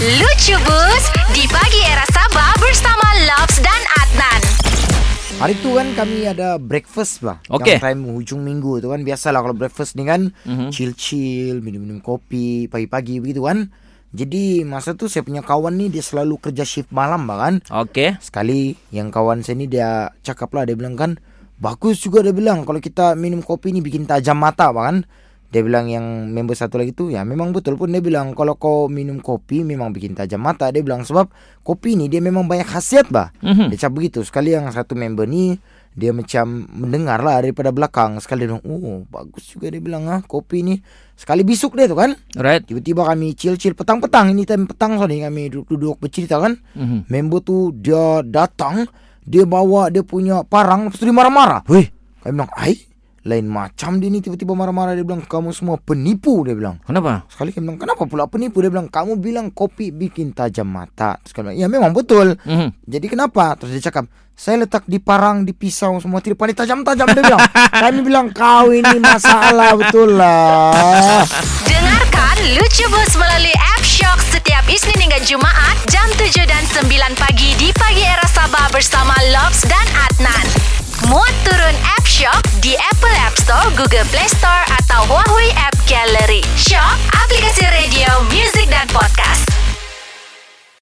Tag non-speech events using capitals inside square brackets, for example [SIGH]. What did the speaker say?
Lucu Bus di pagi era Sabah bersama Loves dan Adnan. Hari tu kan kami ada breakfast lah Okey. Yang time hujung minggu tu kan Biasalah kalau breakfast ni kan Mhm. Chill-chill Minum-minum kopi Pagi-pagi begitu kan Jadi masa tu saya punya kawan ni Dia selalu kerja shift malam bah kan Okey. Sekali yang kawan saya ni dia cakap lah Dia bilang kan Bagus juga dia bilang Kalau kita minum kopi ni bikin tajam mata bah kan dia bilang yang member satu lagi tu Ya memang betul pun dia bilang Kalau kau minum kopi Memang bikin tajam mata. Dia bilang sebab Kopi ni dia memang banyak khasiat bah. Mhm. dia cakap begitu Sekali yang satu member ni Dia macam mendengar lah daripada belakang. Sekali dia bilang Oh bagus juga dia bilang ah Kopi ni. Sekali bisuk dia tu kan? Right. Tiba-tiba kami chill-chill Petang-petang Ini time petang so ni Kami duduk-duduk bercerita kan? Mhm. Member tu dia datang Dia bawa dia punya parang tu dia marah-marah. Weh. Kami bilang Ai Lain macam dia ni tiba-tiba marah-marah Dia bilang kamu semua penipu Dia bilang Kenapa? Sekali kami bilang Kenapa pula penipu Dia bilang kamu bilang kopi bikin tajam mata Terus bilang Ya memang betul Mhm. jadi kenapa? Terus dia cakap, saya letak di parang, di pisau semua tidak pandai tajam-tajam dia bilang. [LAUGHS] Kami bilang kau ini masalah betul lah. Dengarkan Lucu Bus melalui App Shock setiap Isnin hingga Jumaat Shock di Apple App Store, Google Play Store atau Huawei App Gallery. Shock, aplikasi radio, music dan podcast.